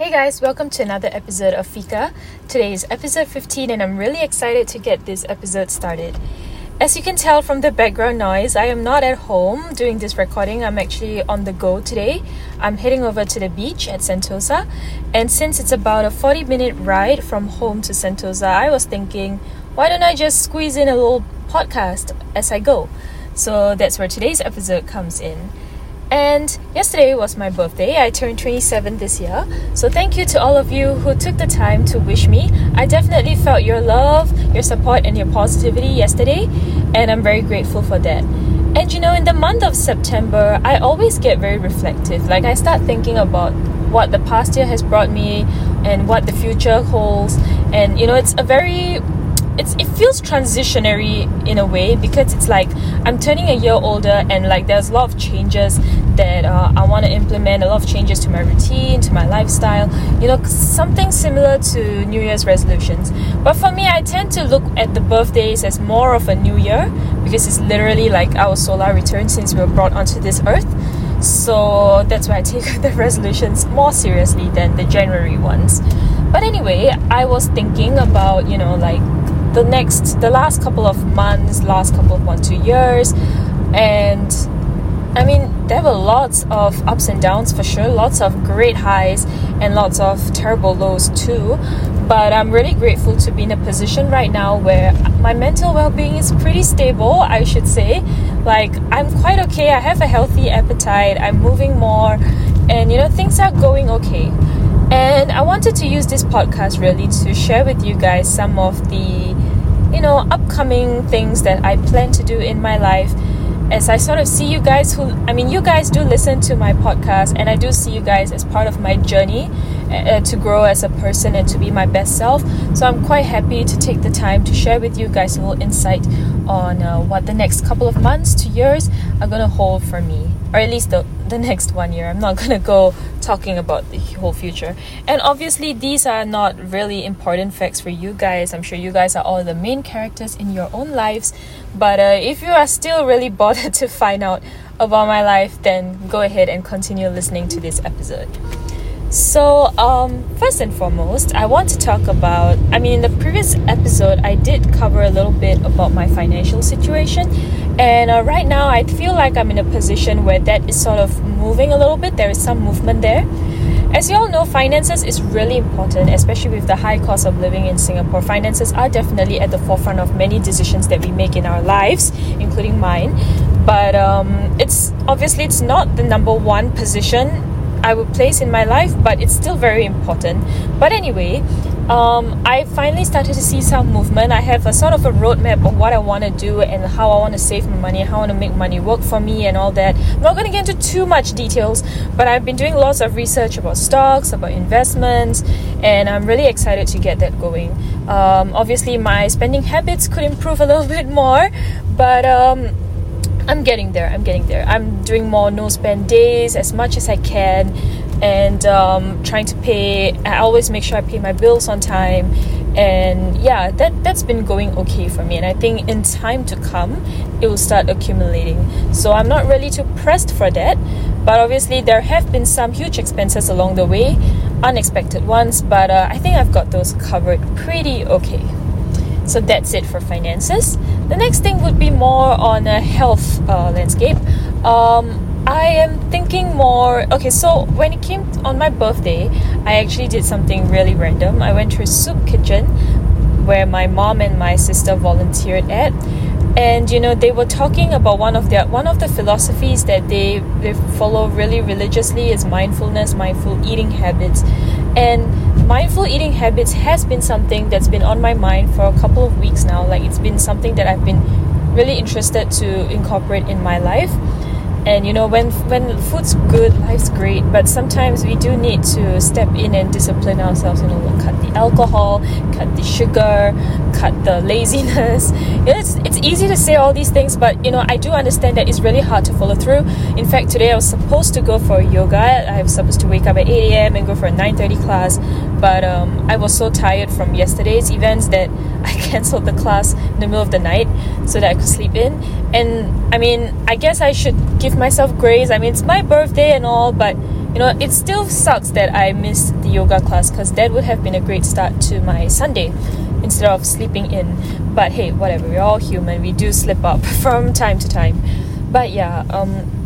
Hey guys, welcome to another episode of Fika. Today is episode 15 and I'm really excited to get this episode started. As you can tell from the background noise, I am not at home doing this recording. I'm actually on the go today. I'm heading over to the beach at Sentosa, and since it's about a 40 minute ride from home to Sentosa, I was thinking, why don't I just squeeze in a little podcast as I go? So that's where today's episode comes in. And yesterday was my birthday. I turned 27 this year. So thank you to all of you who took the time to wish me. I definitely felt your love, your support, and your positivity yesterday, and I'm very grateful for that. And you know, in the month of September, I always get very reflective. Like, I start thinking about what the past year has brought me and what the future holds. And you know, it's a very it's it feels transitionary in a way because it's like I'm turning a year older and like there's a lot of changes that uh, I want to implement, a lot of changes to my routine, to my lifestyle. You know, something similar to New Year's resolutions. But for me, I tend to look at the birthdays as more of a new year because it's literally like our solar return since we were brought onto this earth. So that's why I take the resolutions more seriously than the January ones. But anyway, I was thinking about, you know, like the next the last couple of months last couple of one two years and i mean there were lots of ups and downs for sure lots of great highs and lots of terrible lows too. But i'm really grateful to be in a position right now where my mental well-being is pretty stable i should say. Like i'm quite okay i have a healthy appetite i'm moving more and you know things are going okay. And I wanted to use this podcast really to share with you guys some of the you know, upcoming things that I plan to do in my life as I sort of see you guys who, I mean, you guys do listen to my podcast, and I do see you guys as part of my journey uh, to grow as a person and to be my best self. So I'm quite happy to take the time to share with you guys a little insight on uh, what the next couple of months to years are going to hold for me, or at least the the next one year. I'm not going to go talking about the whole future. And obviously, these are not really important facts for you guys. I'm sure you guys are all the main characters in your own lives. But uh, if you are still really bothered to find out about my life, then go ahead and continue listening to this episode. So, um, first and foremost, I want to talk about. I mean, in the previous episode, I did cover a little bit about my financial situation, and uh, right now, I feel like I'm in a position where that is sort of moving a little bit. There is some movement there. As you all know, finances is really important, especially with the high cost of living in Singapore. Finances are definitely at the forefront of many decisions that we make in our lives, including mine. But um, it's obviously it's not the number one position I would place in my life, but it's still very important. But anyway, um, I finally started to see some movement. I have a sort of a roadmap of what I want to do and how I want to save my money, how I want to make money work for me, and all that. I'm not going to get into too much details, but I've been doing lots of research about stocks, about investments, and I'm really excited to get that going. Um, obviously, my spending habits could improve a little bit more, but um, I'm getting there. I'm getting there. I'm doing more no spend days as much as I can and um, trying to pay. I always make sure I pay my bills on time. And yeah, that, that's been going okay for me. And I think in time to come, it will start accumulating. So I'm not really too pressed for that. But obviously, there have been some huge expenses along the way, unexpected ones. But uh, I think I've got those covered pretty okay. So that's it for finances. The next thing would be more on a health uh, landscape. Um, I am thinking more. Okay, so when it came on my birthday, I actually did something really random. I went to a soup kitchen where my mom and my sister volunteered at and you know they were talking about one of their one of the philosophies that they they follow really religiously is mindfulness mindful eating habits and mindful eating habits has been something that's been on my mind for a couple of weeks now. Like it's been something that I've been really interested to incorporate in my life. And you know when when food's good life's great but sometimes we do need to step in and discipline ourselves you know cut the alcohol cut the sugar cut the laziness. It's it's easy to say all these things but you know I do understand that it's really hard to follow through. In fact today I was supposed to go for yoga. I was supposed to wake up at 8 a.m and go for a 9.30 class but um, I was so tired from yesterday's events that I cancelled the class in the middle of the night so that I could sleep in and I mean I guess I should give myself grace I mean it's my birthday and all but you know, it still sucks that I missed the yoga class because that would have been a great start to my Sunday instead of sleeping in. But hey, whatever, we're all human, we do slip up from time to time. But yeah, um,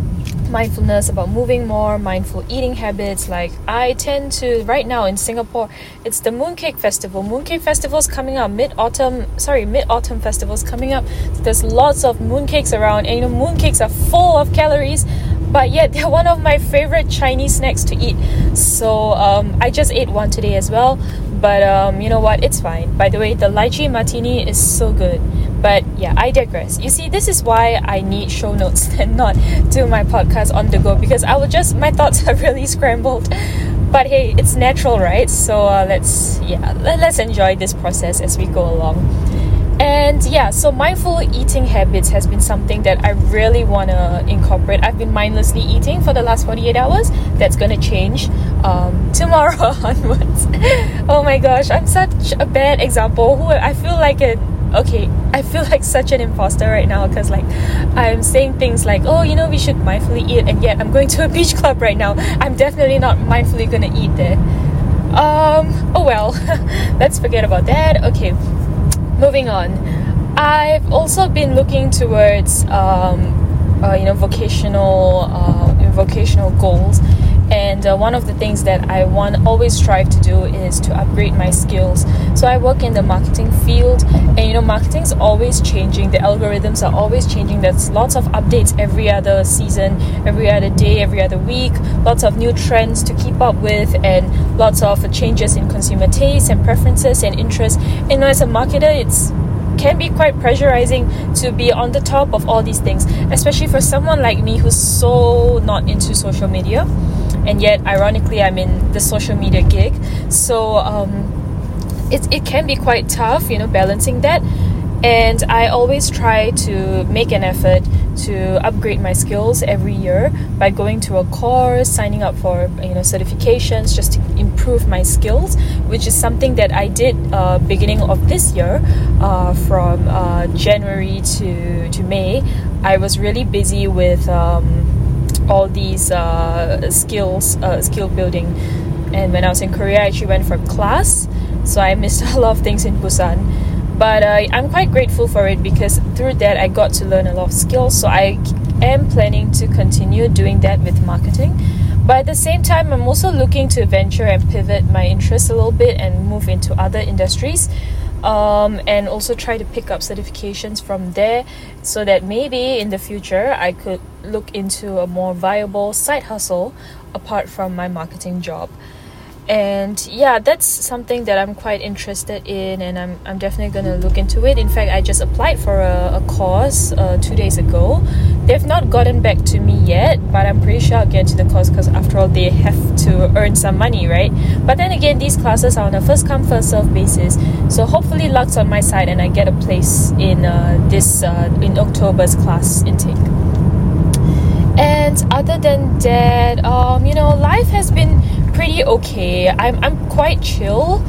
mindfulness, about moving more, mindful eating habits. Like I tend to right now in Singapore, it's the Mooncake Festival. Mooncake Festival is coming up mid autumn. Sorry, mid autumn festival is coming up. So there's lots of mooncakes around, and you know mooncakes are full of calories. But yet they're one of my favorite Chinese snacks to eat. So um, I just ate one today as well. But um, you know what? It's fine. By the way, the lychee martini is so good. But yeah, I digress. You see, this is why I need show notes and not do my podcast on the go because I will just, my thoughts are really scrambled. But hey, it's natural, right? So uh, let's, yeah, let's enjoy this process as we go along. And yeah, so mindful eating habits has been something that I really want to incorporate. I've been mindlessly eating for the last 48 hours. That's going to change um, tomorrow onwards. oh my gosh, I'm such a bad example. I feel like a okay, I feel like such an imposter right now because like I'm saying things like, oh, you know, we should mindfully eat, and yet I'm going to a beach club right now. I'm definitely not mindfully gonna eat there. Um, oh well, let's forget about that. Okay, moving on. I've also been looking towards, um, uh, you know, vocational, uh, vocational goals and uh, one of the things that I want always strive to do is to upgrade my skills. So I work in the marketing field, and you know, marketing is always changing. The algorithms are always changing. There's lots of updates every other season, every other day, every other week. Lots of new trends to keep up with, and lots of changes in consumer tastes and preferences and interests. And you know, as a marketer, it's can be quite pressurizing to be on the top of all these things, especially for someone like me who's so not into social media and yet ironically i'm in the social media gig. So um, it, it can be quite tough you know balancing that. And i always try to make an effort to upgrade my skills every year by going to a course signing up for you know certifications just to improve my skills which is something that i did uh, beginning of this year uh, from uh, january to, to may. I was really busy with um, all these uh, skills, uh, skill building. And when I was in Korea, I actually went for class, so I missed a lot of things in Busan. But uh, I'm quite grateful for it because through that I got to learn a lot of skills. So I am planning to continue doing that with marketing. But at the same time, I'm also looking to venture and pivot my interest a little bit and move into other industries um, and also try to pick up certifications from there so that maybe in the future I could look into a more viable side hustle apart from my marketing job. And yeah that's something that i'm quite interested in and i'm, I'm definitely to look into it. In fact i just applied for a, a course uh, two days ago they've not gotten back to me yet but i'm pretty sure i'll get to the course because after all they have to earn some money right but then again these classes are on a first come first serve basis so hopefully luck's on my side and i get a place in uh, this uh, in october's class intake and other than that um, you know life has been pretty okay. I'm, I'm quite chill.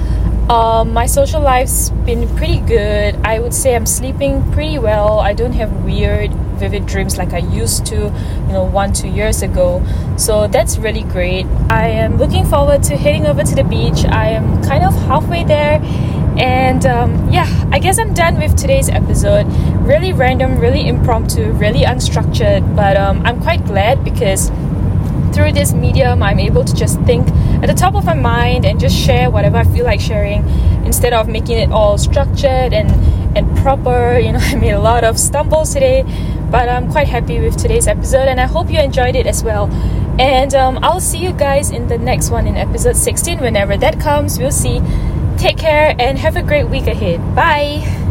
Um, my social life's been pretty good. I would say I'm sleeping pretty well. I don't have weird, vivid dreams like I used to, you know, one, two years ago. So that's really great. I am looking forward to heading over to the beach. I am kind of halfway there. And um, yeah, I guess I'm done with today's episode. Really random, really impromptu, really unstructured, but um, I'm quite glad because through this medium, I'm able to just think at the top of my mind and just share whatever I feel like sharing instead of making it all structured and, and proper. You know, I made a lot of stumbles today, but I'm quite happy with today's episode and I hope you enjoyed it as well. And um, I'll see you guys in the next one in episode 16 whenever that comes. We'll see. Take care and have a great week ahead. Bye.